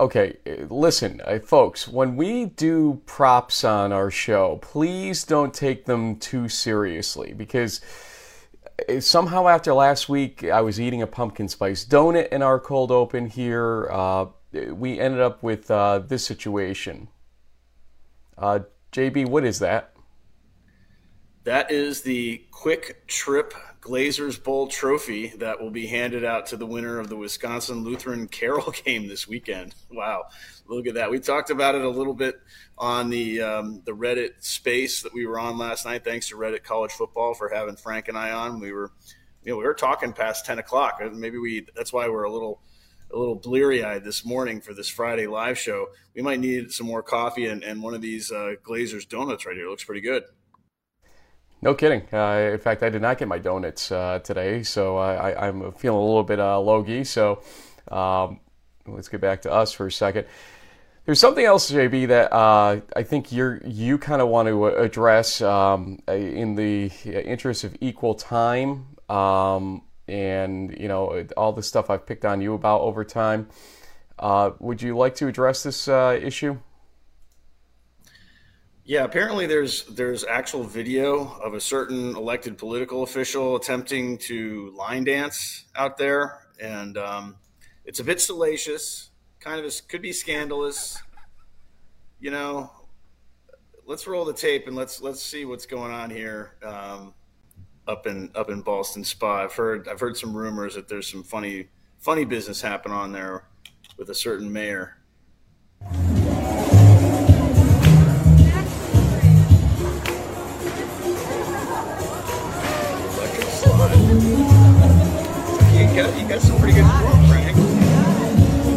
Okay, listen, uh, folks, when we do props on our show, please don't take them too seriously because uh, somehow after last week, I was eating a pumpkin spice donut in our cold open here. Uh, we ended up with uh, this situation. Uh, JB, what is that? That is the Kwik Trip Glazers Bowl trophy that will be handed out to the winner of the Wisconsin Lutheran Carroll game this weekend. Wow, look at that! We talked about it a little bit on the um, the Reddit space that we were on last night. Thanks to Reddit College Football for having Frank and I on. We were, you know, we were talking past ten o'clock. Maybe we that's why we're a little a little bleary eyed this morning for this Friday live show. We might need some more coffee and, and one of these uh, Glazers donuts right here. It looks pretty good. No kidding. Uh, in fact, I did not get my donuts uh, today, so I, am feeling a little bit uh, logy. So um, let's get back to us for a second. There's something else, JB, that uh, I think you you kind of want to address um, in the interest of equal time, um, and you know all the stuff I've picked on you about over time. Uh, would you like to address this uh, issue? Yeah, apparently there's there's actual video of a certain elected political official attempting to line dance out there, and um, it's a bit salacious, kind of could be scandalous. You know, let's roll the tape and let's let's see what's going on here um, up in up in Ballston Spa. I've heard I've heard some rumors that there's some funny funny business happening on there with a certain mayor. Got you got some pretty good form, Frank.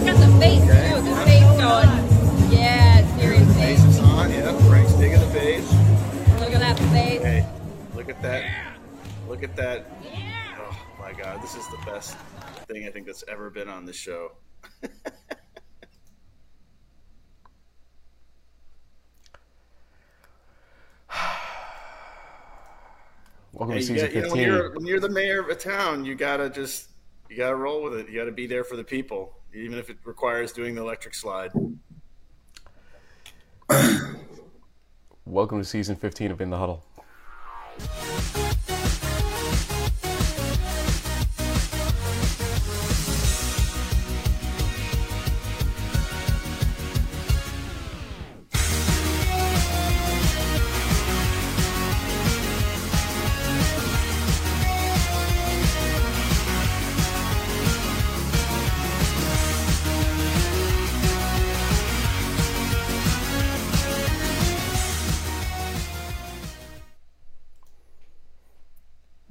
Got the face okay. too. The face going. Yeah, seriously. Face is on. Yeah, Frank's digging the face. Look at that face. Hey, look at that. Yeah. Look at that. Yeah. Oh my God, this is the best thing I think that's ever been on the show. Welcome hey, to season got, 15. You know, when, you're, when you're the mayor of a town, you gotta just you got to roll with it. You got to be there for the people, even if it requires doing the electric slide. Welcome to season 15 of In the Huddle.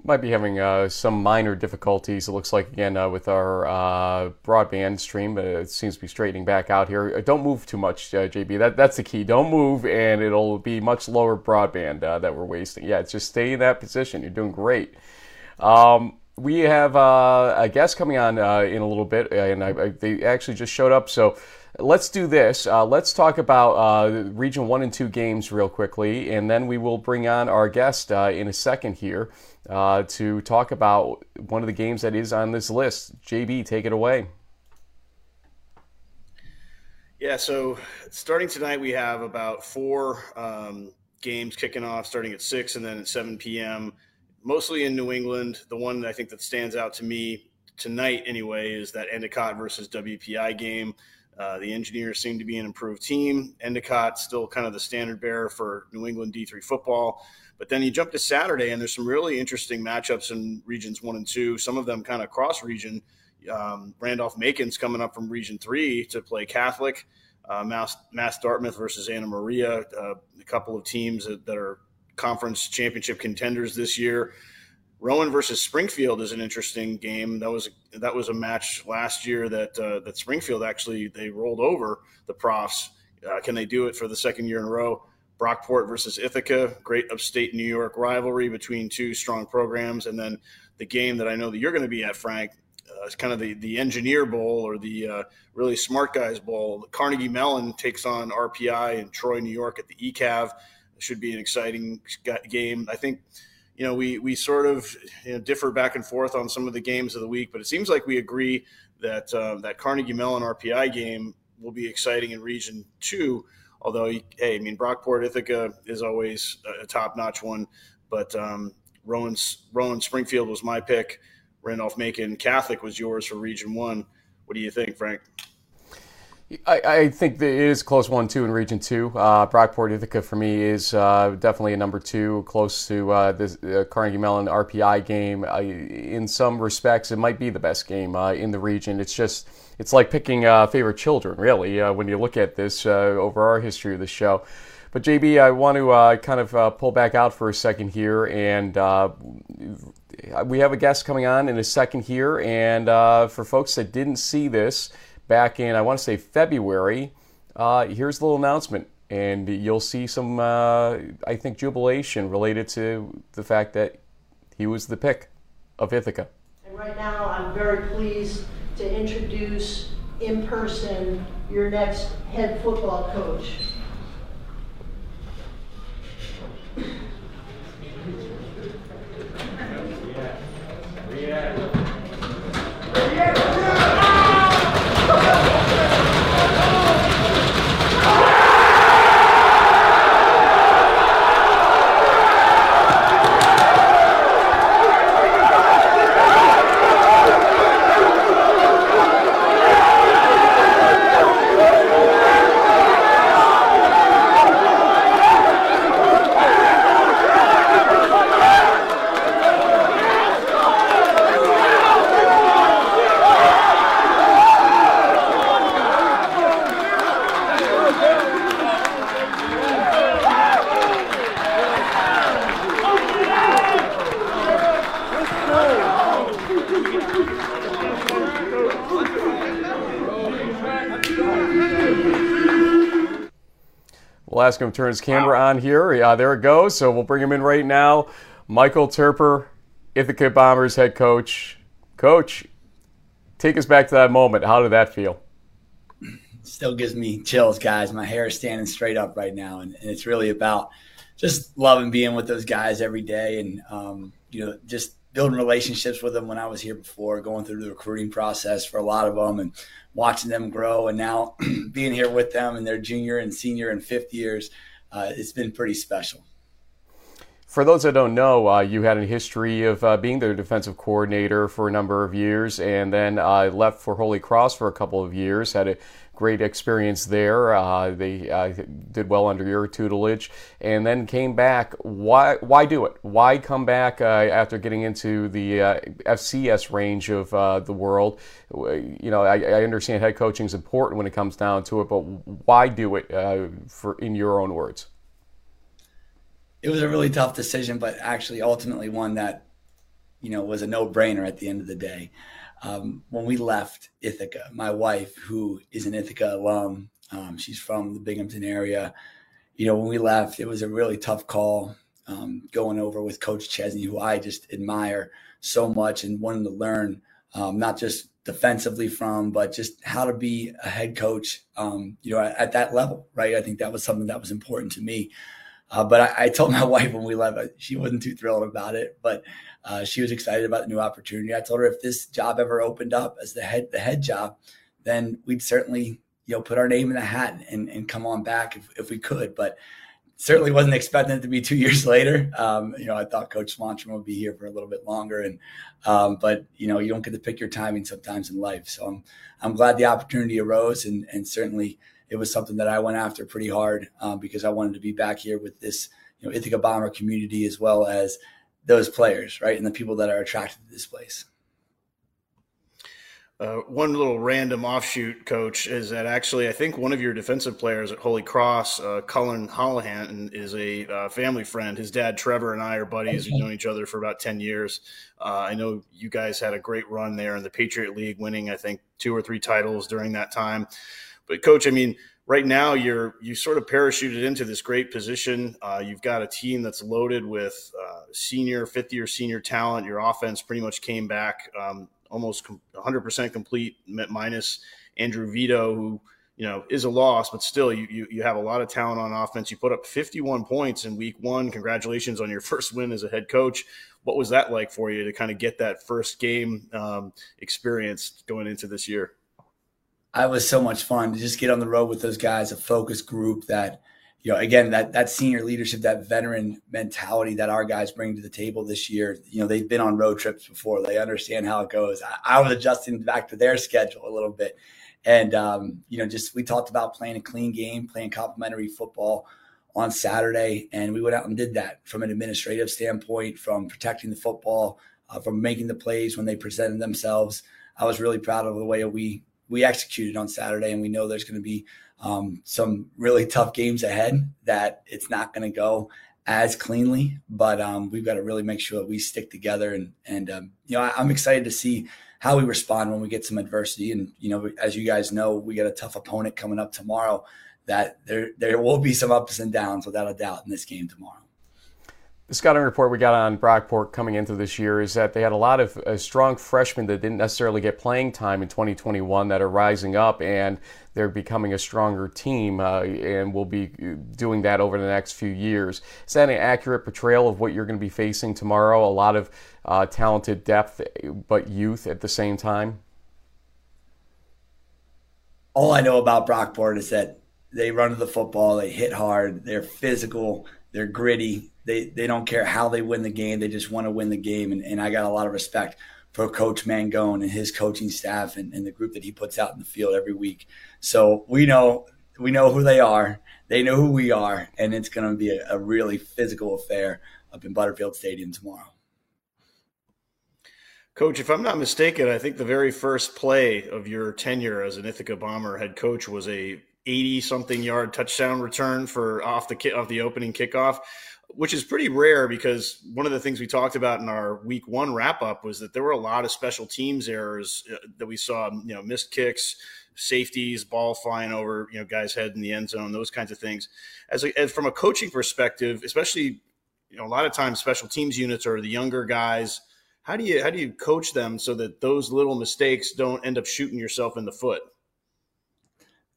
Might be having uh, some minor difficulties. It looks like again uh, with our uh, broadband stream, it seems to be straightening back out here. Uh, don't move too much, uh, JB. That that's the key. Don't move, and it'll be much lower broadband uh, that we're wasting. Yeah, just stay in that position. You're doing great. Um, we have a guest coming on in a little bit, and I, I, they actually just showed up. So let's do this. Uh, let's talk about uh, Region 1 and 2 games real quickly, and then we will bring on our guest uh, in a second here uh, to talk about one of the games that is on this list. JB, take it away. Yeah, so starting tonight, we have about four um, games kicking off, starting at 6 and then at 7 p.m., mostly in New England. The one I think that stands out to me tonight, anyway, is that Endicott versus WPI game. Uh, the Engineers seem to be an improved team. Endicott still kind of the standard bearer for New England D3 football. But then you jump to Saturday, and there's some really interesting matchups in regions one and two. Some of them kind of cross region. Um, Randolph Macon's coming up from Region Three to play Catholic. Uh, Mass, Mass Dartmouth versus Anna Maria, uh, a couple of teams that, that are conference championship contenders this year. Rowan versus Springfield is an interesting game. That was that was a match last year that uh, that Springfield actually they rolled over the Profs. Uh, can they do it for the second year in a row? Brockport versus Ithaca, great upstate New York rivalry between two strong programs, and then the game that I know that you're going to be at, Frank, uh, is kind of the the Engineer Bowl or the uh, really smart guys bowl. Carnegie Mellon takes on RPI in Troy, New York, at the ECAV. It should be an exciting game. I think you know, we we sort of you know, differ back and forth on some of the games of the week, but it seems like we agree that uh, that Carnegie Mellon RPI game will be exciting in Region Two. Although, hey, I mean, Brockport Ithaca is always a top notch one, but um, Rowan Springfield was my pick. Randolph Macon Catholic was yours for Region One. What do you think, Frank? I, I, think that it is close one too in Region Two. Uh, Brockport Ithaca for me is uh, definitely a number two, close to uh, the uh, Carnegie Mellon RPI game. in some respects, it might be the best game uh, in the region. It's just it's like picking uh, favorite children, really, when you look at this over our history of the show. But JB, I want to kind of pull back out for a second here, and we have a guest coming on in a second here. And for folks that didn't see this back in, I want to say February. Uh, here's a little announcement, and you'll see some, uh, I think, jubilation related to the fact that he was the pick of Ithaca. And right now, I'm very pleased to introduce in person your next head football coach. We'll ask him to turn his camera wow. on here. Yeah, there it goes. So we'll bring him in right now. Michael Toerper, Ithaca Bombers head coach. Coach, take us back to that moment. How did that feel? Still gives me chills, guys. My hair is standing straight up right now, and, and it's really about just loving being with those guys every day, and um, you know, just building relationships with them when I was here before, going through the recruiting process for a lot of them, and watching them grow, and now being here with them in their junior and senior and fifth years, uh, it's been pretty special. For those that don't know, uh, you had a history of uh, being their defensive coordinator for a number of years, and then uh, left for Holy Cross for a couple of years. Had a great experience there. Uh, they uh, did well under your tutelage, and then came back. Why? Why do it? Why come back uh, after getting into the FCS range of the world? You know, I, I, understand head coaching is important when it comes down to it, but why do it? for in your own words it was a really tough decision, but actually ultimately one that, you know, was a no brainer at the end of the day. Um, when we left Ithaca, my wife, who is an Ithaca alum, um, she's from the Binghamton area. You know, when we left, it was a really tough call um, going over with Coach Chesney, who I just admire so much and wanted to learn um, not just defensively from, but just how to be a head coach, um, you know, at, at, that level, right? I think that was something that was important to me. Uh, but I, I, told my wife when we left, uh, she wasn't too thrilled about it, but uh, she was excited about the new opportunity. I told her if this job ever opened up as the head the head job, then we'd certainly you know put our name in the hat and, and come on back if, if we could. But certainly wasn't expecting it to be two years later. Um, you know, I thought Coach Swanstrom would be here for a little bit longer, and um, but you know, you don't get to pick your timing sometimes in life. So I'm I'm glad the opportunity arose, and and certainly it was something that I went after pretty hard um, because I wanted to be back here with this, you know, Ithaca Bomber community as well as those players, right, and the people that are attracted to this place. Uh, one little random offshoot, coach, is that actually I think one of your defensive players at Holy Cross, uh, Cullen Hollahan, is a uh, family friend. His dad Trevor and I are buddies. We've known each other for about ten years. Uh, I know you guys had a great run there in the Patriot League, winning I think two or three titles during that time. But coach, I mean, right now you're you sort of parachuted into this great position. Uh, you've got a team that's loaded with uh, senior, fifth year senior talent. Your offense pretty much came back um, almost 100% complete, minus Andrew Vito, who you know is a loss, but still you, you you have a lot of talent on offense. You put up 51 points in week one. Congratulations on your first win as a head coach. What was that like for you to kind of get that first game um, experience going into this year? I was so much fun to just get on the road with those guys, a focus group that, you know, again, that that senior leadership, that veteran mentality that our guys bring to the table this year. You know, they've been on road trips before; they understand how it goes. I, I was adjusting back to their schedule a little bit, and um, you know, just we talked about playing a clean game, playing complementary football on Saturday, and we went out and did that from an administrative standpoint, from protecting the football, uh, from making the plays when they presented themselves. I was really proud of the way we we executed on Saturday, and we know there's going to be um, some really tough games ahead. That it's not going to go as cleanly, but um, we've got to really make sure that we stick together. And and um, you know, I, I'm excited to see how we respond when we get some adversity. And you know, as you guys know, we got a tough opponent coming up tomorrow. That there there will be some ups and downs without a doubt in this game tomorrow the scouting report we got on Brockport coming into this year is that they had a lot of uh, strong freshmen that didn't necessarily get playing time in 2021 that are rising up and they're becoming a stronger team uh, and will be uh, doing that over the next few years. Is that an accurate portrayal of what you're going to be facing tomorrow? A lot of uh, talented depth, but youth at the same time? All I know about Brockport is that they run to the football, they hit hard, they're physical, they're gritty, they they don't care how they win the game. They just want to win the game. And, and I got a lot of respect for Coach Mangone and his coaching staff and, and the group that he puts out in the field every week. So we know we know who they are. They know who we are, and it's going to be a, a really physical affair up in Butterfield Stadium tomorrow. Coach, if I'm not mistaken, I think the very first play of your tenure as an Ithaca Bomber head coach was a 80 something yard touchdown return for off the off the opening kickoff which is pretty rare because one of the things we talked about in our week one wrap up was that there were a lot of special teams errors uh, that we saw, you know, missed kicks, safeties, ball flying over, you know, guys' head in the end zone, those kinds of things. As, a, as from a coaching perspective, especially, you know, a lot of times special teams units are the younger guys. How do you how do you coach them so that those little mistakes don't end up shooting yourself in the foot?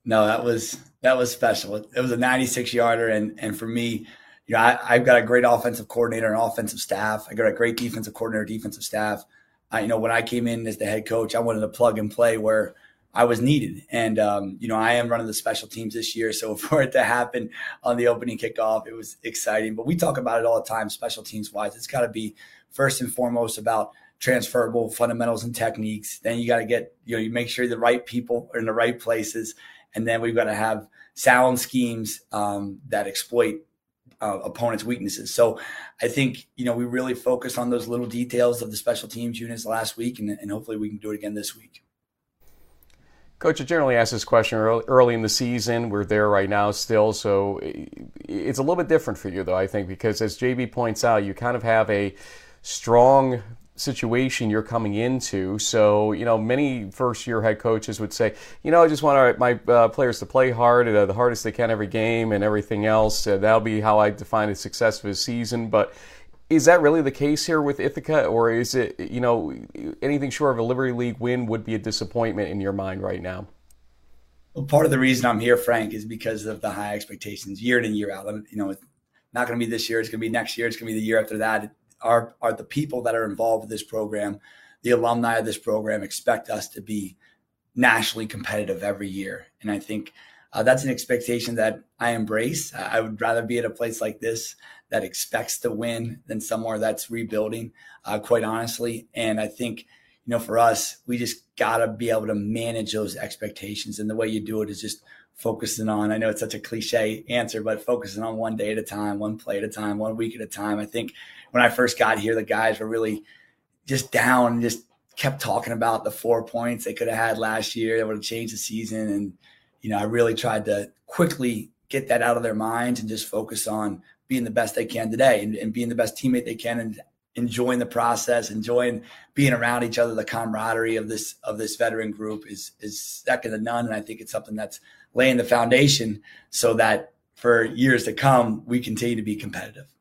No, that was that was special. It was a 96 yarder, and and for me, you know, I, have got a great offensive coordinator and offensive staff. I got a great defensive coordinator, defensive staff. I, you know, when I came in as the head coach, I wanted to plug and play where I was needed. And, um, you know, I am running the special teams this year. So for it to happen on the opening kickoff, it was exciting. But we talk about it all the time, special teams wise. It's got to be first and foremost about transferable fundamentals and techniques. Then you got to get, you know, you make sure the right people are in the right places. And then we've got to have sound schemes um, that exploit uh, opponent's weaknesses. So I think, you know, we really focused on those little details of the special teams units last week, and, and hopefully we can do it again this week. Coach, I generally ask this question early in the season. We're there right now still, so it's a little bit different for you, though, I think, because as JB points out, you kind of have a strong situation you're coming into. So, you know, many first year head coaches would say, you know, I just want my uh, players to play hard, uh, the hardest they can every game, and everything else. Uh, that'll be how I define a success of a season. But is that really the case here with Ithaca, or is it, you know, anything short of a Liberty League win would be a disappointment in your mind right now? Well, part of the reason I'm here, Frank, is because of the high expectations year in and year out. You know, it's not going to be this year. It's going to be next year. It's going to be the year after that are are the people that are involved with this program, the alumni of this program expect us to be nationally competitive every year, and I think uh, that's an expectation that I embrace. I would rather be at a place like this that expects to win than somewhere that's rebuilding, uh, quite honestly. And I think, you know, for us, we just got to be able to manage those expectations. And the way you do it is just focusing on, I know it's such a cliche answer, but focusing on one day at a time, one play at a time, one week at a time. I think when I first got here, the guys were really just down and just kept talking about the four points they could have had last year that would have changed the season. And, you know, I really tried to quickly get that out of their minds and just focus on being the best they can today and, and being the best teammate they can and enjoying the process, enjoying being around each other. The camaraderie of this of this veteran group is is second to none, and I think it's something that's laying the foundation so that for years to come we continue to be competitive.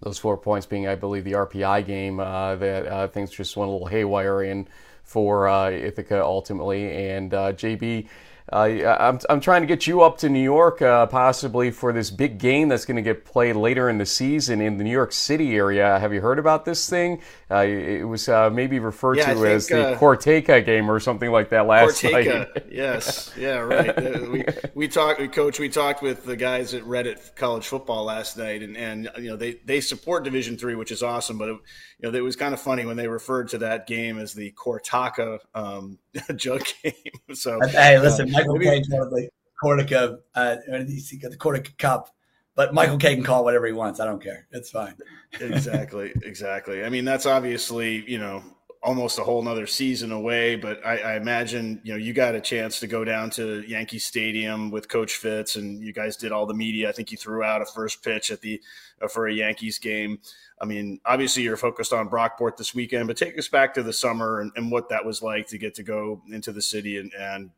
Those four points being, I believe, the RPI game uh, that uh, things just went a little haywire in for uh, Ithaca ultimately. And uh, JB, I'm, I'm trying to get you up to New York uh, possibly for this big game that's going to get played later in the season in the New York City area. Have you heard about this thing? Uh, it was uh, maybe referred Yeah, to think, as the uh, Cortaca game or something like that last Cortaca. night. yes, yeah, right. Uh, we we talked, coach. We talked with the guys at Reddit College Football last night, and and you know they they support Division three, which is awesome. But it, you know it was kind of funny when they referred to that game as the Cortaca um, jug game. So Hey, listen, uh, Michael maybe- K called the Cortica, uh, the the Cortica Cup, but Michael K can call whatever he wants. I don't care. It's fine. exactly, exactly. I mean, that's obviously you know almost a whole nother season away, but I, I imagine you know you got a chance to go down to Yankee Stadium with Coach Fitz, and you guys did all the media. I think you threw out a first pitch at the uh, for a Yankees game. I mean, obviously you're focused on Brockport this weekend, but take us back to the summer and, and what that was like to get to go into the city and, and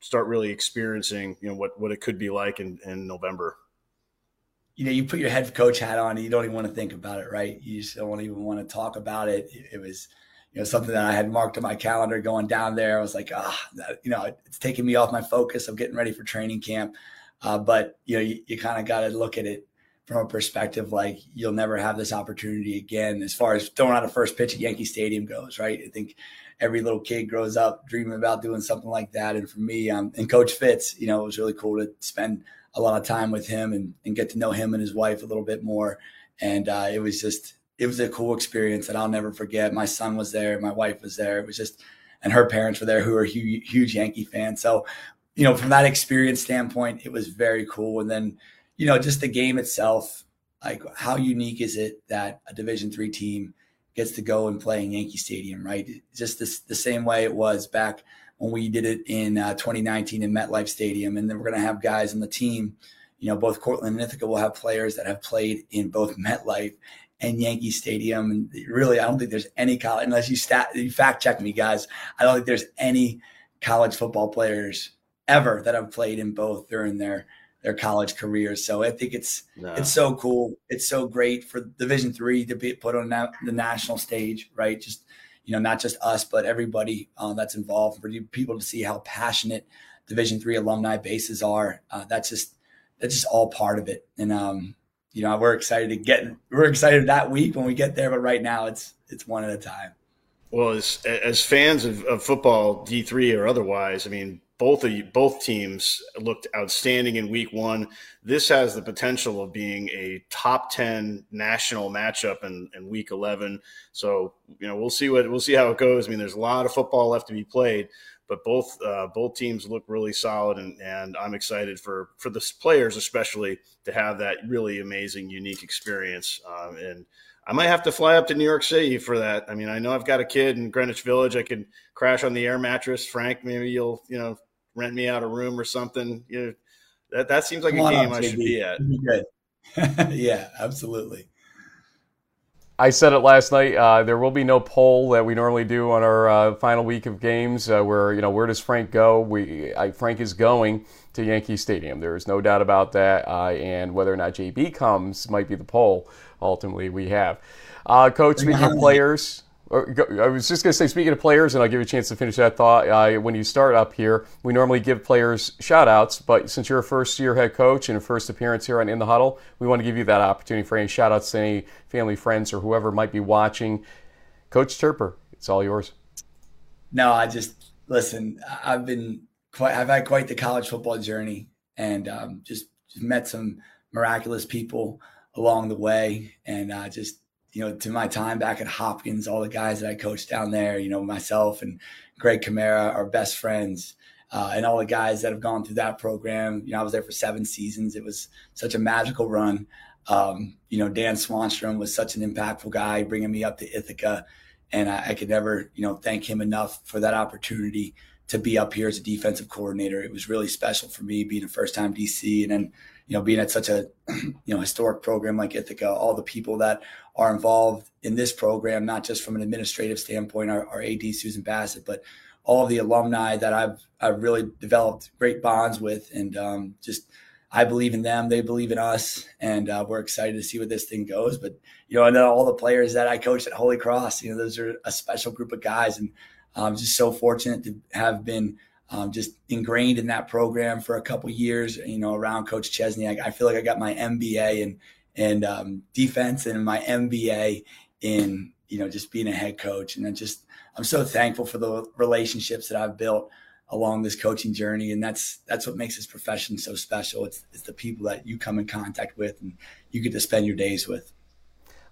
start really experiencing you know what what it could be like in, in November. You know, you put your head coach hat on, and you don't even want to think about it, right? You just don't even want to talk about it. It was, you know, something that I had marked on my calendar going down there. I was like, ah, you know, it's taking me off my focus of getting ready for training camp. Uh, but you know, you, you kind of got to look at it from a perspective like you'll never have this opportunity again. As far as throwing out a first pitch at Yankee Stadium goes, right? I think every little kid grows up dreaming about doing something like that. And for me, um, and Coach Fitz, you know, it was really cool to spend a lot of time with him and, and get to know him and his wife a little bit more. And uh, it was just, it was a cool experience that I'll never forget. My son was there, my wife was there. It was just, and her parents were there who are huge, huge Yankee fans. So, you know, from that experience standpoint, it was very cool. And then, you know, just the game itself, like how unique is it that a Division three team gets to go and play in Yankee Stadium, right? Just this, the same way it was back when we did it in uh, 2019 in MetLife Stadium. And then we're going to have guys on the team, you know, both Cortland and Ithaca will have players that have played in both MetLife and Yankee Stadium. And really, I don't think there's any college, unless you, stat, you fact check me, guys, I don't think there's any college football players ever that have played in both during their their college careers. So I think it's No. it's so cool. It's so great for Division three to be put on na- the national stage, right? Just you know, not just us, but everybody uh, that's involved. For people to see how passionate Division three alumni bases are, uh, that's just that's just all part of it. And um, you know, we're excited to get we're excited that week when we get there. But right now, it's it's one at a time. Well, as as fans of, of football, D three or otherwise, I mean, both of both teams looked outstanding in Week One. This has the potential of being a top ten national matchup in, in Week Eleven. So you know, we'll see what we'll see how it goes. I mean, there's a lot of football left to be played, but both uh, both teams look really solid, and, and I'm excited for for the players especially to have that really amazing, unique experience. Um, and I might have to fly up to New York City for that. I mean, I know I've got a kid in Greenwich Village. I can crash on the air mattress. Frank, maybe you'll you know rent me out a room or something. You know, that that seems like Come a game up, I should be at. It'd be good. yeah, absolutely. I said it last night. Uh, there will be no poll that we normally do on our uh, final week of games, uh, where you know where does Frank go? We I, Frank is going to Yankee Stadium. There is no doubt about that. Uh, and whether or not JB comes might be the poll. Ultimately, we have. Uh, Coach, speaking of players, or go- I was just going to say, speaking of players, and I'll give you a chance to finish that thought. Uh, when you start up here, we normally give players shout outs, but since you're a first year head coach and a first appearance here on In the Huddle, we want to give you that opportunity for any shout outs to any family, friends, or whoever might be watching. Coach Toerper, it's all yours. No, I just listen. I've been quite. I've had quite the college football journey, and um, just, just met some miraculous people along the way, and uh, just you know, to my time back at Hopkins, all the guys that I coached down there, you know, myself and Greg Chimera are best friends. Uh, and all the guys that have gone through that program, you know, I was there for seven seasons. It was such a magical run. Um, you know, Dan Swanstrom was such an impactful guy, bringing me up to Ithaca and I, I could never, you know, thank him enough for that opportunity to be up here as a defensive coordinator. It was really special for me being a first time DC and then, you know, being at such a, you know, historic program like Ithaca, all the people that are involved in this program, not just from an administrative standpoint, our, our AD Susan Bassett, but all of the alumni that I've, I've really developed great bonds with and um, just, I believe in them. They believe in us, and uh, we're excited to see where this thing goes. But you know, and then all the players that I coached at Holy Cross, you know, those are a special group of guys, and I'm just so fortunate to have been um, just ingrained in that program for a couple years. You know, around Coach Chesney, I, I feel like I got my MBA in in um, defense and my MBA in you know, just being a head coach. And I just, I'm so thankful for the relationships that I've built along this coaching journey. And that's, that's what makes this profession so special. It's, it's the people that you come in contact with and you get to spend your days with.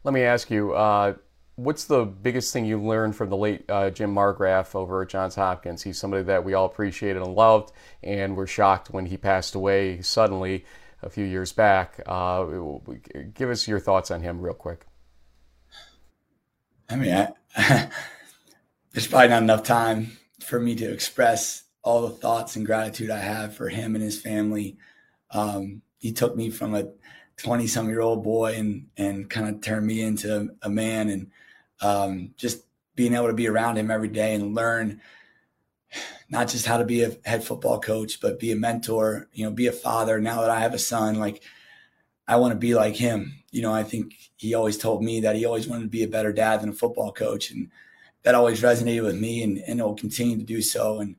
Let me ask you, uh, what's the biggest thing you learned from the late uh, Jim Margraff over at Johns Hopkins? He's somebody that we all appreciated and loved, and were shocked when he passed away suddenly a few years back. Uh, give us your thoughts on him, real quick. I mean, I, there's probably not enough time for me to express all the thoughts and gratitude I have for him and his family. Um, he took me from a 20 some year old boy and, and kind of turned me into a man and um, just being able to be around him every day and learn not just how to be a head football coach, but be a mentor, you know, be a father. Now that I have a son, like I want to be like him. You know, I think he always told me that he always wanted to be a better dad than a football coach. And that always resonated with me and, and it will continue to do so. And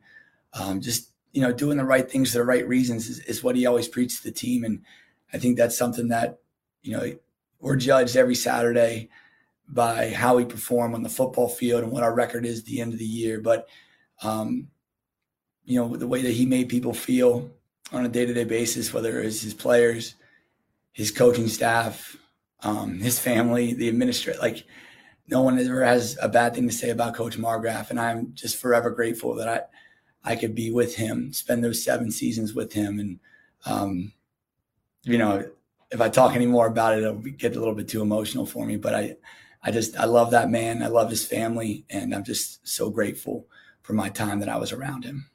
um, just, you know, doing the right things for the right reasons is, is what he always preached to the team. And I think that's something that, you know, we're judged every Saturday by how we perform on the football field and what our record is at the end of the year. But, um, you know, the way that he made people feel on a day to day basis, whether it was his players, his coaching staff, um, his family, the administrator, like no one ever has a bad thing to say about Coach Margraff. And I'm just forever grateful that I, I could be with him, spend those seven seasons with him. And, um, you know, if I talk any more about it, it'll get a little bit too emotional for me. But I, I just I love that man. I love his family, and I'm just so grateful for my time that I was around him.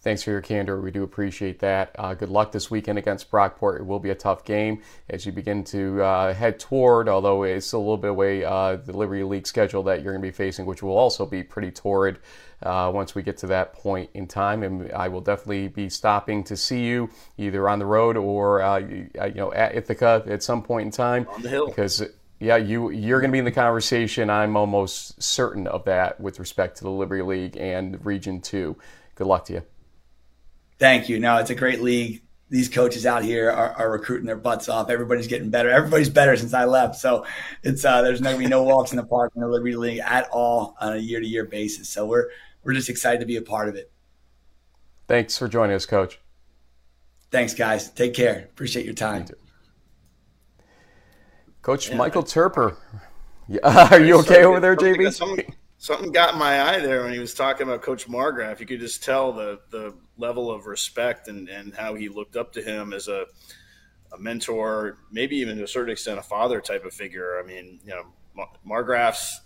Thanks for your candor. We do appreciate that. Uh, good luck this weekend against Brockport. It will be a tough game as you begin to uh, head toward, although it's a little bit away, uh, the Liberty League schedule that you're going to be facing, which will also be pretty torrid uh, once we get to that point in time. And I will definitely be stopping to see you either on the road or uh, you know at Ithaca at some point in time. On the hill. Because yeah, you you're going to be in the conversation. I'm almost certain of that with respect to the Liberty League and Region Two. Good luck to you. Thank you. No, it's a great league. These coaches out here are, are recruiting their butts off. Everybody's getting better. Everybody's better since I left. So it's uh, there's going to be no walks in the park in the Liberty League at all on a year to year basis. So we're we're just excited to be a part of it. Thanks for joining us, Coach. Thanks, guys. Take care. Appreciate your time. Coach yeah, Michael Toerper. Yeah, are you okay over there, JB? Something, something got in my eye there when he was talking about Coach Margraff. You could just tell the the level of respect and, and how he looked up to him as a a mentor, maybe even to a certain extent a father type of figure. I mean, you know, Margraff's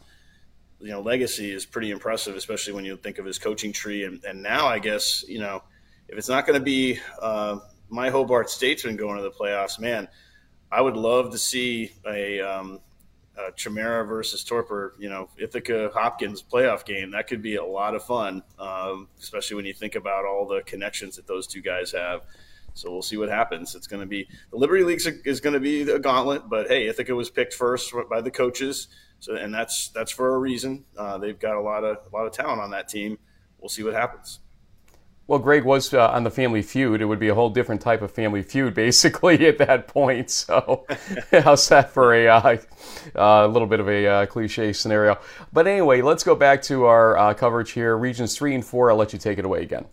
you know legacy is pretty impressive, especially when you think of his coaching tree. And, and now, I guess you know, if it's not going to be uh, my Hobart Statesman going to the playoffs, man, I would love to see a, um, a Chimera versus Toerper, you know, Ithaca Hopkins playoff game. That could be a lot of fun, um, especially when you think about all the connections that those two guys have. So we'll see what happens. It's going to be the Liberty League is going to be a gauntlet, but hey, Ithaca was picked first by the coaches, so and that's that's for a reason. Uh, they've got a lot of a lot of talent on that team. We'll see what happens. Well, Greg was uh, on the Family Feud. It would be a whole different type of Family Feud, basically, at that point. So, how's that for a uh, uh, little bit of a uh, cliche scenario? But anyway, let's go back to our uh, coverage here. Regions three and four. I'll let you take it away again.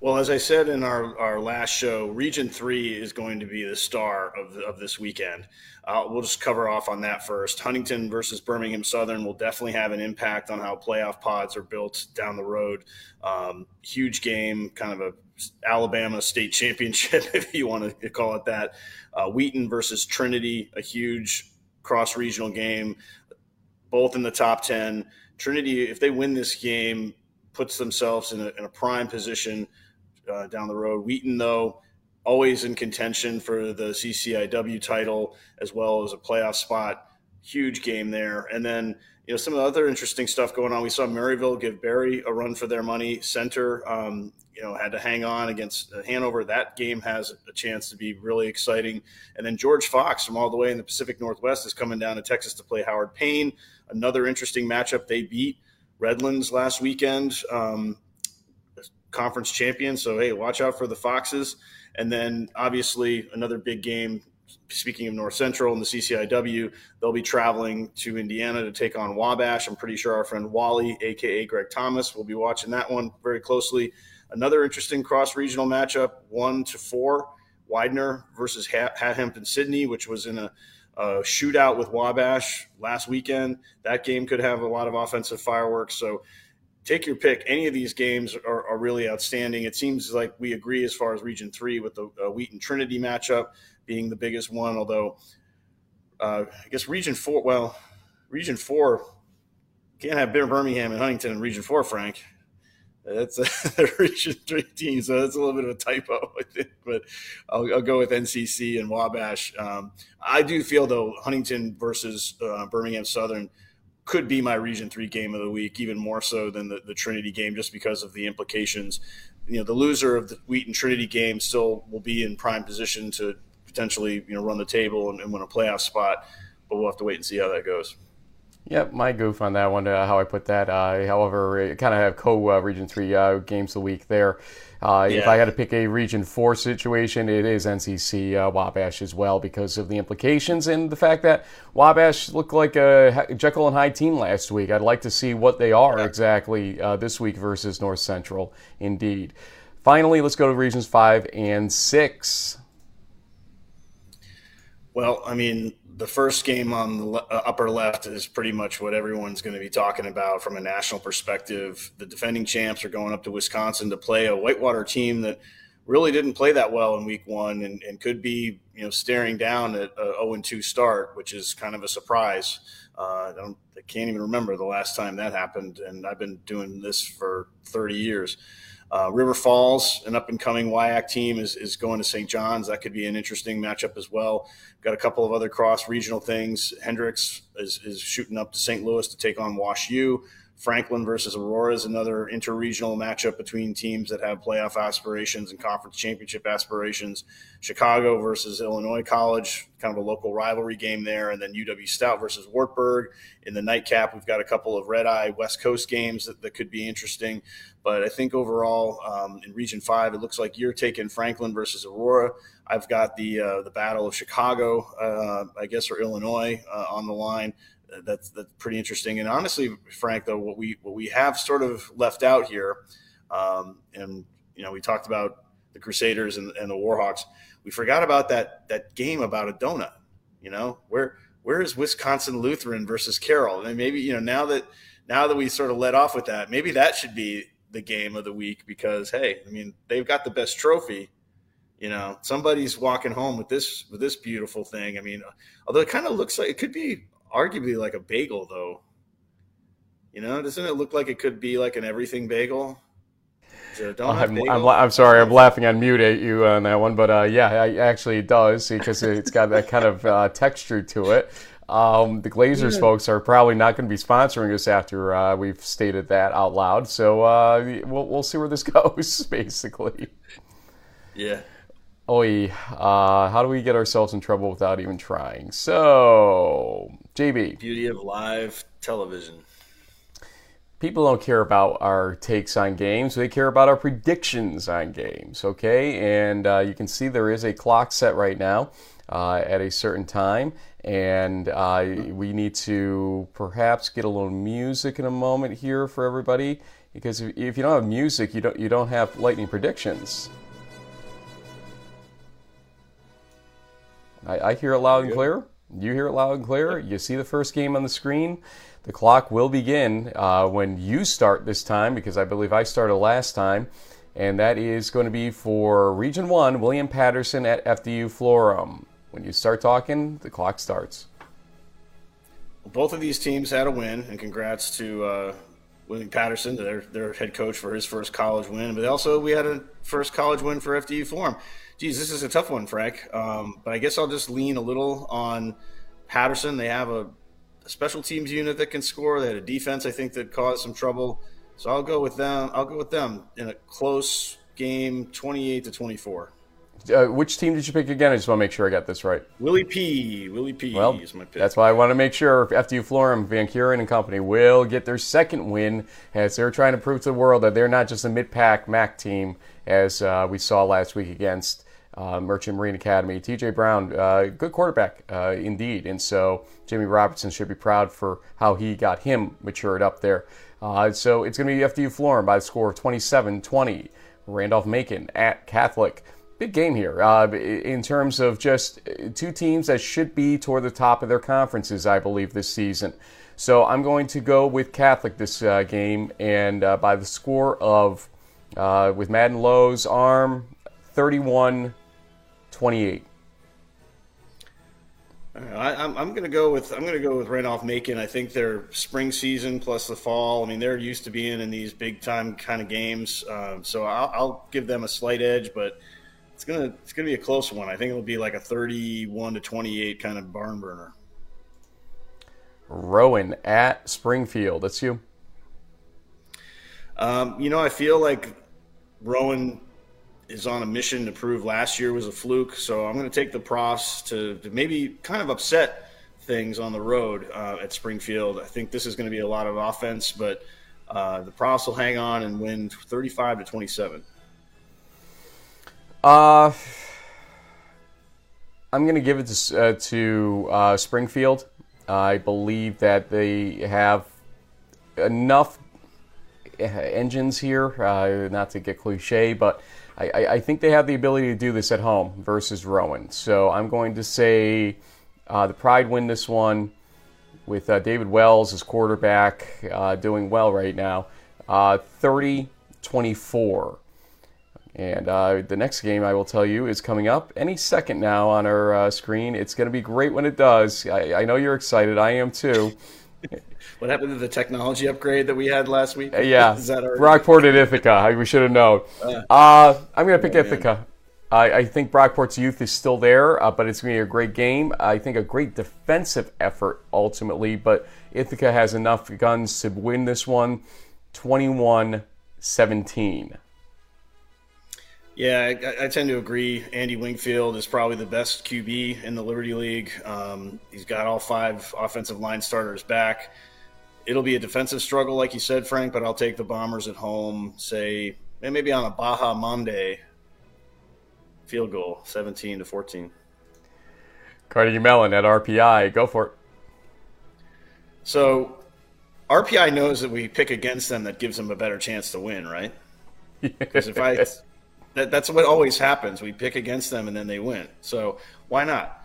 Well, as I said in our, our last show, Region 3 is going to be the star of, of this weekend. Uh, we'll just cover off on that first. Huntingdon versus Birmingham Southern will definitely have an impact on how playoff pods are built down the road. Um, huge game, kind of a Alabama state championship, if you want to call it that. Uh, Wheaton versus Trinity, a huge cross regional game, both in the top 10. Trinity, if they win this game, puts themselves in a, in a prime position – uh, down the road. Wheaton, though, always in contention for the CCIW title as well as a playoff spot. Huge game there. And then, you know, some of the other interesting stuff going on. We saw Maryville give Berry a run for their money. Centre, um, you know, had to hang on against Hanover. That game has a chance to be really exciting. And then George Fox from all the way in the Pacific Northwest is coming down to Texas to play Howard Payne. Another interesting matchup. They beat Redlands last weekend. Um, conference champion. So hey, watch out for the Foxes. And then obviously another big game speaking of North Central and the CCIW, they'll be traveling to Indiana to take on Wabash. I'm pretty sure our friend Wally, aka Greg Thomas, will be watching that one very closely. Another interesting cross regional matchup, one to four, Widener versus Hampden-Sydney, which was in a, a, shootout with Wabash last weekend. That game could have a lot of offensive fireworks. So take your pick. Any of these games are, are really outstanding. It seems like we agree as far as Region Three with the uh, Wheaton Trinity matchup being the biggest one. Although uh, I guess Region Four, well, Region Four can't have Birmingham and Huntingdon in Region Four, Frank. That's a Region Three team, so that's a little bit of a typo, I think. But I'll, I'll go with NCC and Wabash. Um, I do feel though Huntingdon versus uh, Birmingham Southern could be my Region Three game of the week, even more so than the, the Trinity game, just because of the implications. You know, the loser of the Wheaton Trinity game still will be in prime position to potentially you know run the table and, and win a playoff spot, but we'll have to wait and see how that goes. Yep, my goof on that one, uh, how I put that. Uh, however, kind of have co uh, Region 3 uh, games a week there. Uh, yeah. If I had to pick a Region 4 situation, it is NCC uh, Wabash as well because of the implications and the fact that Wabash looked like a Jekyll and Hyde team last week. I'd like to see what they are exactly this week versus North Central, indeed. Finally, let's go to Regions 5 and 6. Well, I mean, the first game on the uh, upper left is pretty much what everyone's going to be talking about from a national perspective. The defending champs are going up to Wisconsin to play a Whitewater team that really didn't play that well in week one and, and could be, you know, staring down at a 0 2 start, which is kind of a surprise. Uh, I, I can't even remember the last time that happened, and I've been doing this for 30 years. Uh, River Falls, an up and coming WIAC team, is, is going to St. John's. That could be an interesting matchup as well. Got a couple of other cross regional things. Hendrix is, is shooting up to St. Louis to take on Wash U. Franklin versus Aurora is another interregional matchup between teams that have playoff aspirations and conference championship aspirations. Chicago versus Illinois College, kind of a local rivalry game there, and then UW Stout versus Wartburg. In the nightcap, we've got a couple of red eye West Coast games that, that could be interesting. But I think overall, um, in Region Five, it looks like you're taking Franklin versus Aurora. I've got the uh, the Battle of Chicago, uh, I guess, or Illinois uh, on the line that's that's pretty interesting. And honestly, Frank, though, what we what we have sort of left out here, um, and you know, we talked about the Crusaders and, and the Warhawks. We forgot about that that game about a donut. You know, where where is Wisconsin Lutheran versus Carroll? And maybe you know now that now that we sort of let off with that, maybe that should be the game of the week because hey, I mean they've got the best trophy. You know, somebody's walking home with this with this beautiful thing. I mean, although it kind of looks like it could be arguably like a bagel, though. You know, doesn't it look like it could be like an everything bagel? I'm, I'm, I'm, sorry, I'm laughing on mute at you on that one, but uh, yeah, I, actually it does because it's got that kind of uh, texture to it. Um, the Glazers yeah. folks are probably not going to be sponsoring us after uh, we've stated that out loud, so uh, we'll, we'll see where this goes, basically. Yeah. Oi, uh, how do we get ourselves in trouble without even trying? So, JB. Beauty of live television. People don't care about our takes on games, they care about our predictions on games, okay? And uh, you can see there is a clock set right now uh, at a certain time, and uh, we need to perhaps get a little music in a moment here for everybody because if you don't have music, you don't, you don't have lightning predictions. I, I hear it loud and clear. You hear it loud and clear. You see the first game on the screen. The clock will begin uh, when you start this time because I believe I started last time. And that is going to be for Region 1, William Paterson at FDU Florham. When you start talking, the clock starts. Both of these teams had a win, and congrats to uh, William Paterson, their, their head coach, for his first college win. But also, we had a first college win for FDU Florham. Geez, this is a tough one, Frank. Um, but I guess I'll just lean a little on Paterson. They have a, a, special teams unit that can score. They had a defense, I think, that caused some trouble. So I'll go with them. I'll go with them in a close game, twenty-eight to twenty-four. Uh, which team did you pick again? I just want to make sure I got this right. Willie P. Willie P. Well, is my pick. That's why I want to make sure FDU Florham, Van Kuren, and company will get their second win as they're trying to prove to the world that they're not just a mid-pack MAC team as uh, we saw last week against uh, Merchant Marine Academy. TJ Brown, uh, good quarterback uh, indeed. And so Jimmy Robertson should be proud for how he got him matured up there. Uh, so it's going to be FDU Florham by the score of 27 20. Randolph Macon at Catholic. Big game here uh, in terms of just two teams that should be toward the top of their conferences, I believe, this season. So I'm going to go with Catholic this uh, game, and uh, by the score of, uh, with Madden Lowe's arm, 31 28. I, am I'm going to go with I'm going to go with Randolph Macon. I think their spring season plus the fall. I mean, they're used to being in these big time kind of games, um, so I'll, I'll, give them a slight edge, but it's gonna it's gonna be a close one. I think it'll be like a 31 to 28 kind of barn burner. Rowan at Springfield. That's you. Um, you know, I feel like Rowan is on a mission to prove last year was a fluke. So I'm going to take the Profs to, to maybe kind of upset things on the road uh, at Springfield. I think this is going to be a lot of offense, but uh, the Profs will hang on and win 35 to 27. Uh, I'm going to give it to, uh, to uh, Springfield. I believe that they have enough uh, engines here, uh, not to get cliche, but I, I, think they have the ability to do this at home versus Rowan. So I'm going to say uh, the Pride win this one with uh, David Wells as quarterback, uh, doing well right now. Uh, 30 24. And uh, the next game I will tell you is coming up any second now on our uh, screen. It's going to be great when it does. I, I know you're excited. I am too. what happened to the technology upgrade that we had last week? Uh, yeah, Brockport at Ithaca. We should have known. Uh, uh I'm going to pick oh, Ithaca. I, I, think Brockport's youth is still there, uh, but it's going to be a great game. I think a great defensive effort ultimately, but Ithaca has enough guns to win this one 21 17. Yeah, I, I, tend to agree. Andy Wingfield is probably the best QB in the Liberty League. Um, he's got all five offensive line starters back. It'll be a defensive struggle, like you said, Frank, but I'll take the Bombers at home, say, maybe on a Baja Monday field goal, 17 to 14. Carnegie Mellon at RPI. Go for it. So RPI knows that we pick against them that gives them a better chance to win, right? Because if I that, that's what always happens. We pick against them and then they win. So why not?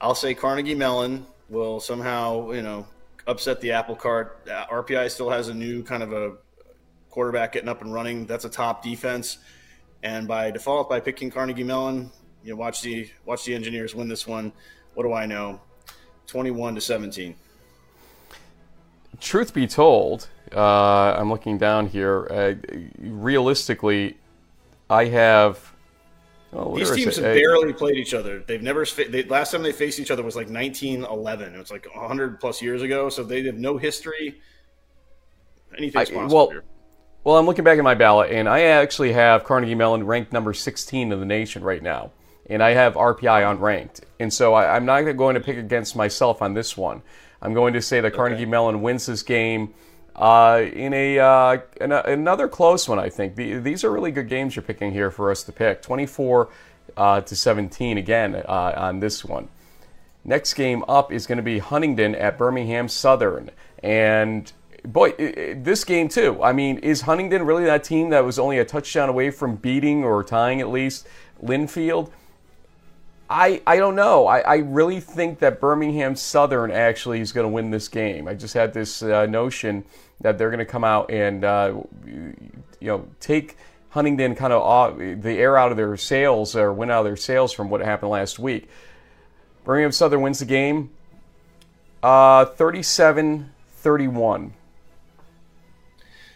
I'll say Carnegie Mellon will somehow, you know, upset the apple cart. Uh, RPI still has a new kind of a quarterback getting up and running. That's a top defense. And by default, by picking Carnegie Mellon, you know, watch the watch the engineers win this one. What do I know? Twenty-one to seventeen. Truth be told, uh, I'm looking down here. Uh, realistically, I have. Oh, These teams have barely played each other. They've never. They, last time they faced each other was like 1911. It was like 100 plus years ago. So they have no history. Anything's I, possible well, here. Well, I'm looking back at my ballot, and I actually have Carnegie Mellon ranked number 16 in the nation right now, and I have RPI unranked, and so I, am not going to pick against myself on this one. I'm going to say that okay. Carnegie Mellon wins this game uh, in a uh, in a, another close one, I think the, these are really good games you're picking here for us to pick. 24 uh, to 17 again uh, on this one. Next game up is going to be Huntingdon at Birmingham Southern, and boy, this game too. I mean, is Huntingdon really that team that was only a touchdown away from beating or tying at least Linfield? I, I don't know. I, I really think that Birmingham Southern actually is going to win this game. I just had this uh, notion that they're going to come out and uh, you know take Huntingdon kind of off, the air out of their sails or win out of their sails from what happened last week. Birmingham Southern wins the game uh, 37 31.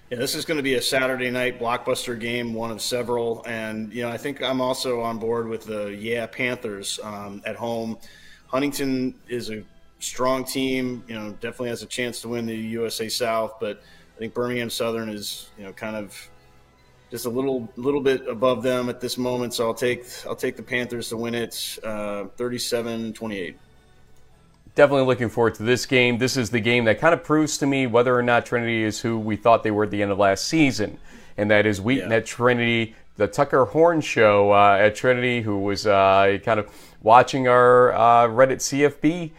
Yeah, this is going to be a Saturday night blockbuster game, one of several, and you know I think I'm also on board with the yeah Panthers um, at home. Huntingdon is a strong team, you know, definitely has a chance to win the USA South, but I think Birmingham Southern is you know kind of just a little little bit above them at this moment. So I'll take I'll take the Panthers to win it, uh, 37-28 definitely looking forward to this game. This is the game that kind of proves to me whether or not Trinity is who we thought they were at the end of last season, and that is Wheaton yeah. at Trinity the Tucker Horn show uh, at Trinity, who was uh, kind of watching our uh, Reddit CFB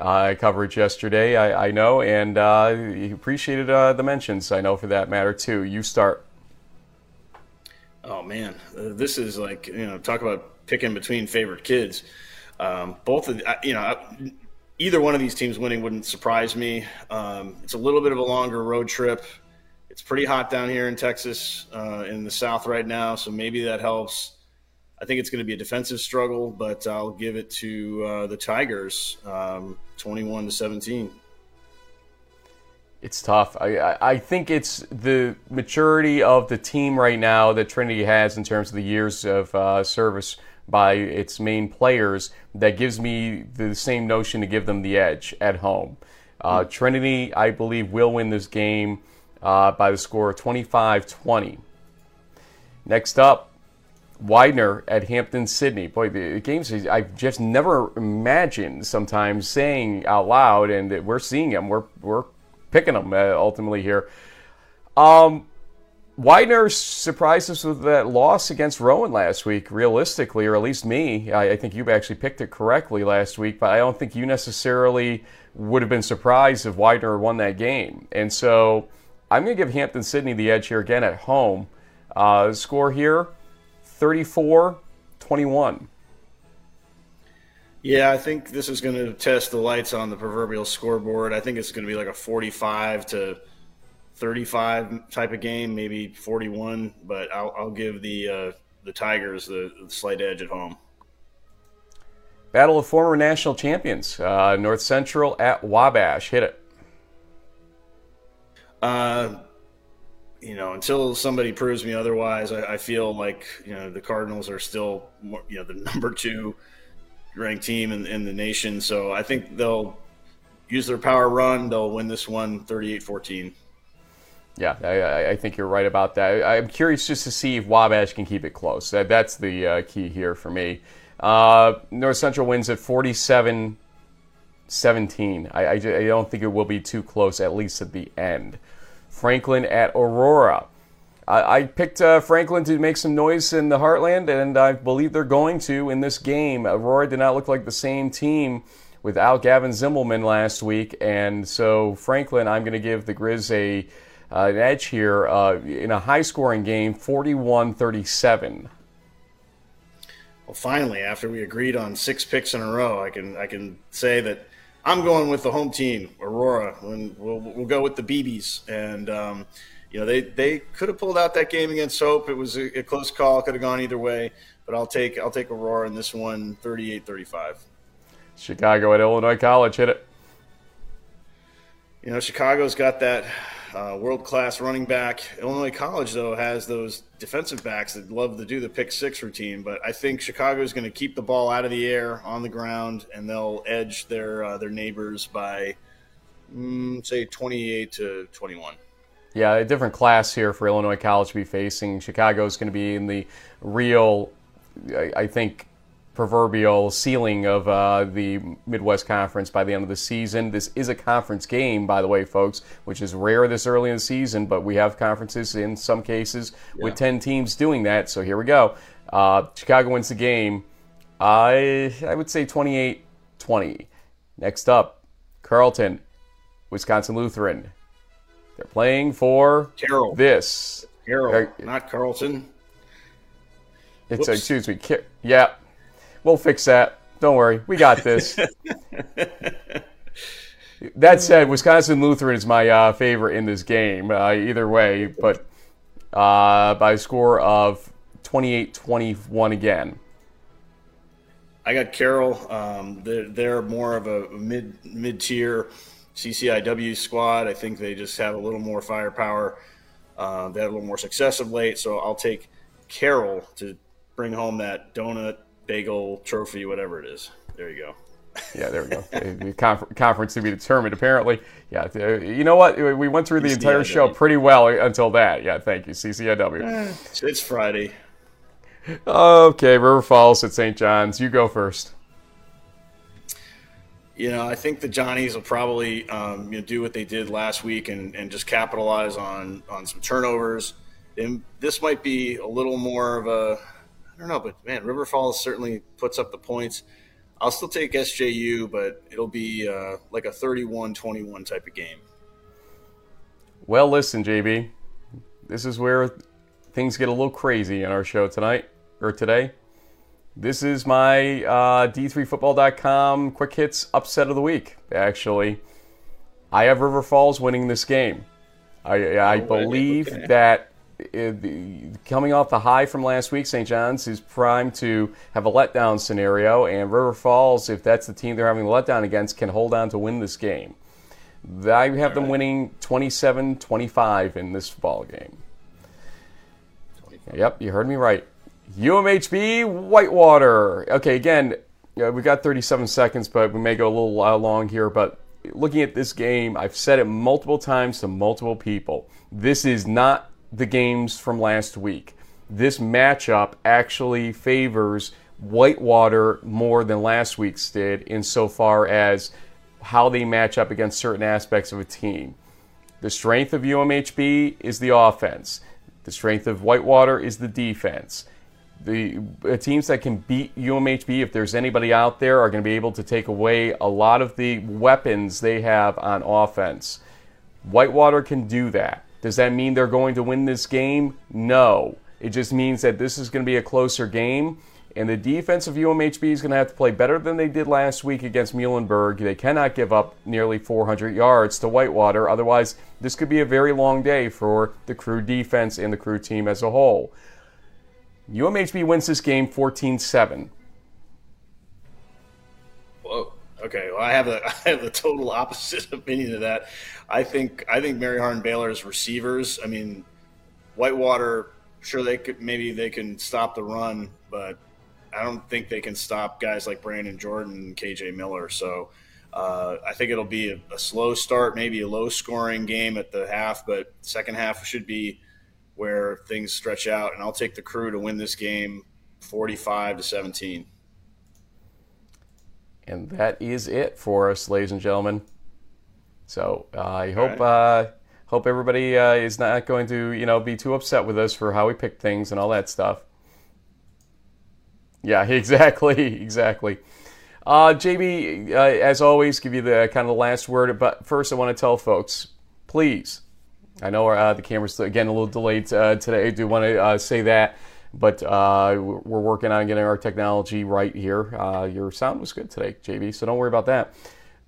uh, coverage yesterday, I, I know, and uh, he appreciated uh, the mentions, I know, for that matter, too. You start. Oh, man. this is like, you know, talk about picking between favorite kids. Um, both of, you know, either one of these teams winning wouldn't surprise me. Um, it's a little bit of a longer road trip. It's pretty hot down here in Texas, uh, in the South right now, so maybe that helps. I think it's going to be a defensive struggle, but I'll give it to uh, the Tigers, um, twenty-one to seventeen. It's tough. I, I think it's the maturity of the team right now that Trinity has in terms of the years of uh, service by its main players that gives me the same notion to give them the edge at home. Uh, Trinity, I believe, will win this game uh, by the score of 25 20. Next up, Widener at Hampden-Sydney. Boy, the games I just never imagined sometimes saying out loud, and we're seeing them. We're, we're picking them uh, ultimately here. Um, Widener surprised us with that loss against Rowan last week, realistically, or at least me. I, I, think you actually picked it correctly last week, but I don't think you necessarily would have been surprised if Widener won that game. And so I'm going to give Hampden-Sydney the edge here again at home. Uh, score here 34 21. Yeah, I think this is going to test the lights on the proverbial scoreboard. I think it's going to be like a 45 to 35 type of game, maybe 41, but I'll, I'll give the uh, the Tigers the, the, slight edge at home. Battle of former national champions, uh, North Central at Wabash. Hit it. Uh, you know, until somebody proves me otherwise, I, I, feel like you know the Cardinals are still you know the number two ranked team in, in the nation. So I think they'll use their power run. They'll win this one 38-14. Yeah, I, I, think you're right about that. I'm curious just to see if Wabash can keep it close. That, that's the uh, key here for me. Uh, North Central wins at 47 17. I, I, I, don't think it will be too close, at least at the end. Franklin at Aurora. I, picked uh, Franklin to make some noise in the Heartland, and I believe they're going to in this game. Aurora did not look like the same team without Gavin Zimmelman last week, and so Franklin, I'm going to give the Grizz a uh, an edge here uh, in a high scoring game, 41 37. Well, finally, after we agreed on six picks in a row, I can I can say that I'm going with the home team, Aurora. And we'll we'll go with the BBs, and um, you know they they could have pulled out that game against Hope. It was a, a close call, could have gone either way, but I'll take I'll take Aurora in this one, 38-35. Chicago at Illinois College, hit it. You know, Chicago's got that uh, world class running back. Illinois College, though, has those defensive backs that love to do the pick six routine. But I think Chicago is going to keep the ball out of the air on the ground, and they'll edge their uh, their neighbors by mm, say twenty eight to twenty one. Yeah, a different class here for Illinois College to be facing. Chicago is going to be in the real, I, I think, proverbial ceiling of uh, the Midwest Conference by the end of the season. This is a conference game, by the way, folks, which is rare this early in the season, but we have conferences in some cases yeah. with 10 teams doing that. So here we go. Uh, Chicago wins the game. I, I would say 28 20. Next up, Carleton, Wisconsin Lutheran. They're playing for Carroll. This. Carroll, not Carleton. It's, excuse me. Yeah, We'll fix that. Don't worry. We got this. that said, Wisconsin Lutheran is my uh, favorite in this game, uh, either way, but uh, by a score of 28 21 again. I got Carroll. Um, they're, they're, more of a mid mid tier CCIW squad. I think they just have a little more firepower. Uh, they had a little more success of late, so I'll take Carroll to bring home that donut bagel trophy, whatever it is. There you go. Yeah, there we go. the conference to be determined, apparently. Yeah, you know what? We went through the entire show pretty well until that. Yeah, thank you, CCIW. It's Friday. Okay, River Falls at St. John's. You go first. You know, I think the Johnnies will probably um, you know, do what they did last week and, and just capitalize on on some turnovers And this might be a little more of a I don't know, but man, River Falls certainly puts up the points. I'll still take SJU, but it'll be uh, like a 31-21 type of game. Well, listen, JB, this is where things get a little crazy in our show tonight or today. This is my uh, D3Football.com quick hits upset of the week. Actually, I have River Falls winning this game. I, I believe that it, coming off the high from last week, St. John's is primed to have a letdown scenario, and River Falls, if that's the team they're having a letdown against, can hold on to win this game. I have them winning 27 25 in this ball game. Yep, you heard me right. UMHB Whitewater. Okay, again, we've got 37 seconds, but we may go a little uh, long here. But looking at this game, I've said it multiple times to multiple people. This is not the games from last week. This matchup actually favors Whitewater more than last week's did insofar as how they match up against certain aspects of a team. The strength of UMHB is the offense. The strength of Whitewater is the defense. The teams that can beat UMHB, if there's anybody out there, are going to be able to take away a lot of the weapons they have on offense. Whitewater can do that. Does that mean they're going to win this game? No. It just means that this is going to be a closer game. And the defense of UMHB is going to have to play better than they did last week against Muhlenberg. They cannot give up nearly 400 yards to Whitewater. Otherwise, this could be a very long day for the Cru defense and the Cru team as a whole. UMHB wins this game 14 7. Okay, well, I have a I have the total opposite opinion of that. I think I think Mary Hardin Baylor's receivers. I mean, Whitewater. Sure, they could maybe they can stop the run, but I don't think they can stop guys like Brandon Jordan and KJ Miller. So uh, I think it'll be a, a, slow start, maybe a low scoring game at the half, but second half should be where things stretch out. And I'll take the Cru to win this game, forty-five to seventeen. And that is it for us, ladies and gentlemen. So uh, I hope right. uh, hope everybody uh, is not going to you know be too upset with us for how we pick things and all that stuff. Yeah, exactly, exactly. Uh, JB, uh, as always, give you the kind of the last word. But first, I want to tell folks, please. I know uh, the camera's again a little delayed today. I do want to say that but uh, we're working on getting our technology right here. Uh, your sound was good today, JB, so don't worry about that.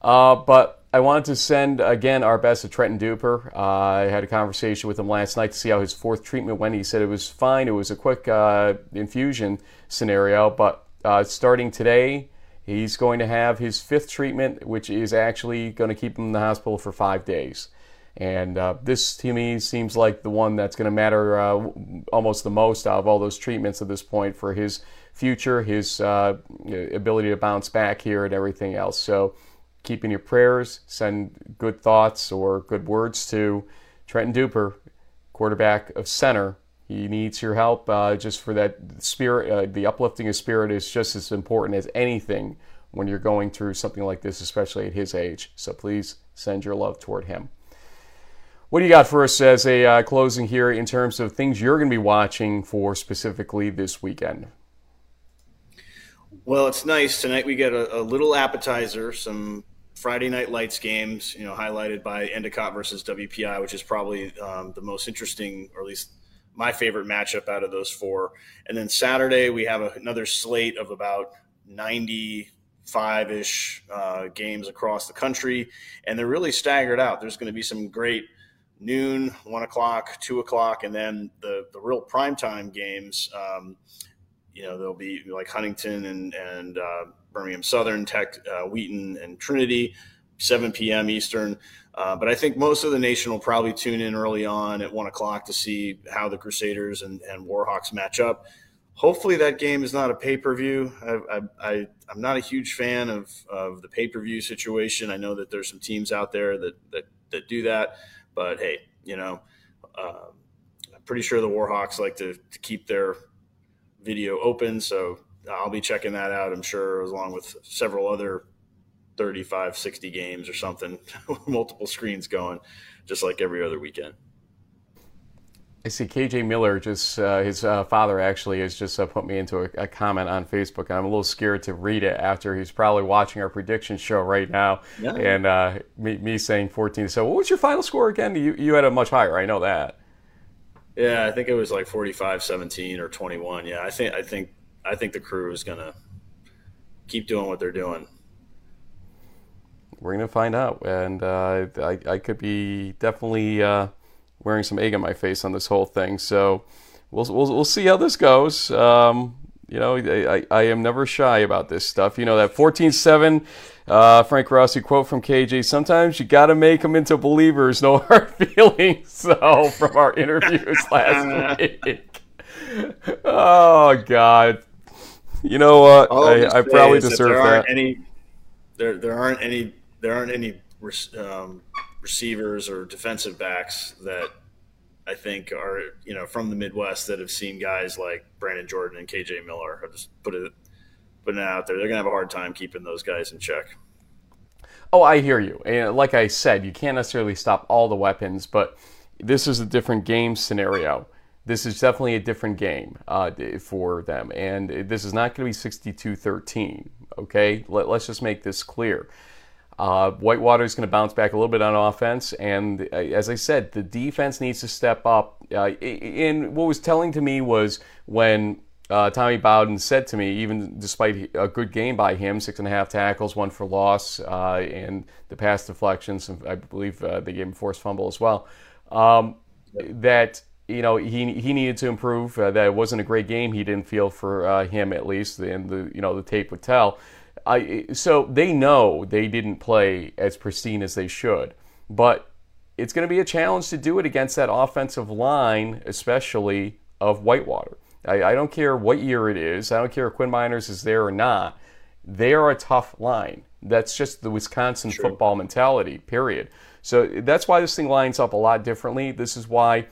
Uh, but I wanted to send again our best to Trenton Toerper. Uh, I had a conversation with him last night to see how his fourth treatment went. He said it was fine. It was a quick uh, infusion scenario, but uh, starting today, he's going to have his fifth treatment, which is actually going to keep him in the hospital for five days. And uh, this to me seems like the one that's going to matter uh, almost the most out of all those treatments at this point for his future, his uh, ability to bounce back here, and everything else. So, keeping your prayers, send good thoughts or good words to Trenton Toerper, quarterback of Centre. He needs your help uh, just for that spirit. Uh, the uplifting of spirit is just as important as anything when you're going through something like this, especially at his age. So please send your love toward him. What do you got for us as a uh, closing here in terms of things you're going to be watching for specifically this weekend? Well, it's nice tonight. We get a, a little appetizer, some Friday night lights games, you know, highlighted by Endicott versus WPI, which is probably um, the most interesting, or at least my favorite matchup out of those four. And then Saturday we have a, another slate of about 95 ish uh, games across the country, and they're really staggered out. There's going to be some great noon, one o'clock, two o'clock, and then the the real primetime games. Um, you know, there'll be like Huntingdon and and uh, Birmingham Southern, Tech, uh, Wheaton, and Trinity, 7 p.m. Eastern. Uh, but I think most of the nation will probably tune in early on at one o'clock to see how the Crusaders and, and Warhawks match up. Hopefully, that game is not a pay per view. I, I, am not a huge fan of, of the pay per view situation. I know that there's some teams out there that, that, that do that. But hey, you know, uh, I'm pretty sure the Warhawks like to, to keep their video open. So I'll be checking that out, I'm sure, along with several other 35, 60 games or something, multiple screens going, just like every other weekend. I see KJ Miller just uh, his uh, father actually has just uh, put me into a, a, comment on Facebook, and I'm a little scared to read it after he's probably watching our prediction show right now, yeah. and uh, me, me, saying 14. So, what was your final score again? You you had a much higher. I know that. Yeah, I think it was like 45-17 or 21. Yeah, I think I think I think the Cru is gonna keep doing what they're doing. We're gonna find out, and uh, I I could be definitely uh, wearing some egg on my face on this whole thing. So we'll we'll, we'll see how this goes. Um, you know, I, I am never shy about this stuff. You know, that 14 7 uh, Frank Rossi quote from KJ sometimes you got to make them into believers, no hard feelings. So, from our interviews last week. Oh, God. You know what? I, I probably deserve there that. Any, there, there aren't any, there aren't any um, receivers or defensive backs that I think are you know from the Midwest that have seen guys like Brandon Jordan and KJ Miller. I just put it putting it out there. They're gonna have a hard time keeping those guys in check. Oh, I hear you. And like I said, you can't necessarily stop all the weapons, but this is a different game scenario. This is definitely a different game uh, for them, and this is not going to be 62-13. Okay, Let, let's just make this clear. Uh, Whitewater is going to bounce back a little bit on offense, and uh, as I said, the defense needs to step up. Uh, and what was telling to me was when uh, Tommy Bowden said to me, even despite a good game by him, six and a half tackles, one for loss, uh, and the pass deflections, I believe uh, they gave him forced fumble as well, um, that you know he he needed to improve. that it wasn't a great game. He didn't feel for him at least, and the you know the tape would tell. I, so they know they didn't play as pristine as they should, but it's going to be a challenge to do it against that offensive line, especially of Whitewater. I, I don't care what year it is. I don't care if Quinn Meinerz is there or not. They are a tough line. That's just the Wisconsin True. football mentality, period. So that's why this thing lines up a lot differently. This is why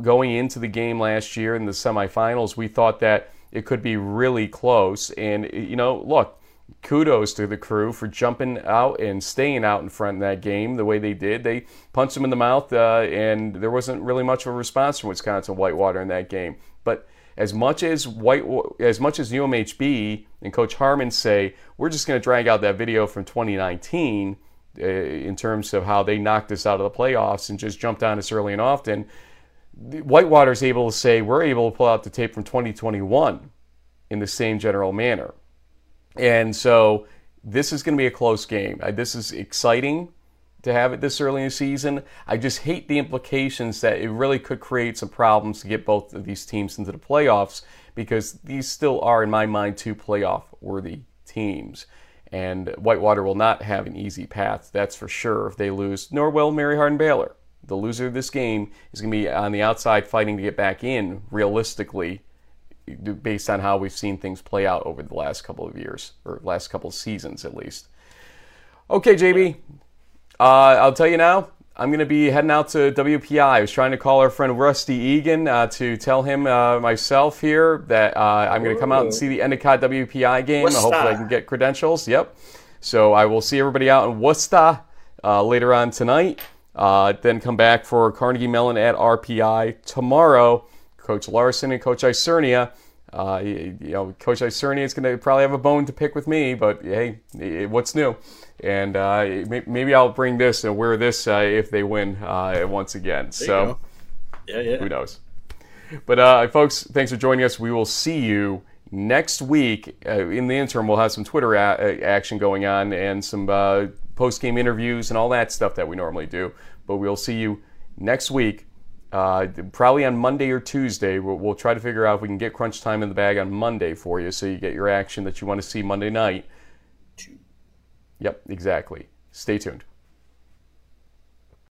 going into the game last year in the semifinals, we thought that it could be really close. And, you know, look, kudos to the Cru for jumping out and staying out in front in that game the way they did. They punched them in the mouth, uh, and there wasn't really much of a response from Wisconsin Whitewater in that game. But as much as White, as much as UMHB and Coach Harmon say, we're just going to drag out that video from 2019 uh, in terms of how they knocked us out of the playoffs and just jumped on us early and often. Whitewater is able to say we're able to pull out the tape from 2021 in the same general manner. And so this is going to be a close game. This is exciting to have it this early in the season. I just hate the implications that it really could create some problems to get both of these teams into the playoffs because these still are, in my mind, two playoff worthy teams. And Whitewater will not have an easy path, that's for sure, if they lose, nor will Mary Hardin Baylor. The loser of this game is going to be on the outside fighting to get back in realistically based on how we've seen things play out over the last couple of years or last couple of seasons at least. Okay, JB, uh, I'll tell you now. I'm going to be heading out to WPI. I was trying to call our friend Rusty Egan uh, to tell him uh, myself here that uh, I'm going to come out and see the Endicott WPI game. Worcester. Hopefully, I can get credentials. Yep. So I will see everybody out in Worcester uh, later on tonight. Uh, then come back for Carnegie Mellon at RPI tomorrow. Coach Larson and Coach Isernia. Uh, you, you, know, Coach Isernia is going to probably have a bone to pick with me, but hey, what's new? And uh, maybe I'll bring this and wear this uh, if they win uh, once again. There so, yeah, yeah. Who knows? But uh, folks, thanks for joining us. We will see you next week. Uh, in the interim, we'll have some Twitter a- action going on and some post game interviews and all that stuff that we normally do. But we'll see you next week uh, probably on Monday or Tuesday. We'll, we'll, try to figure out if we can get crunch time in the bag on Monday for you so you get your action that you want to see Monday night. Yep, exactly. Stay tuned.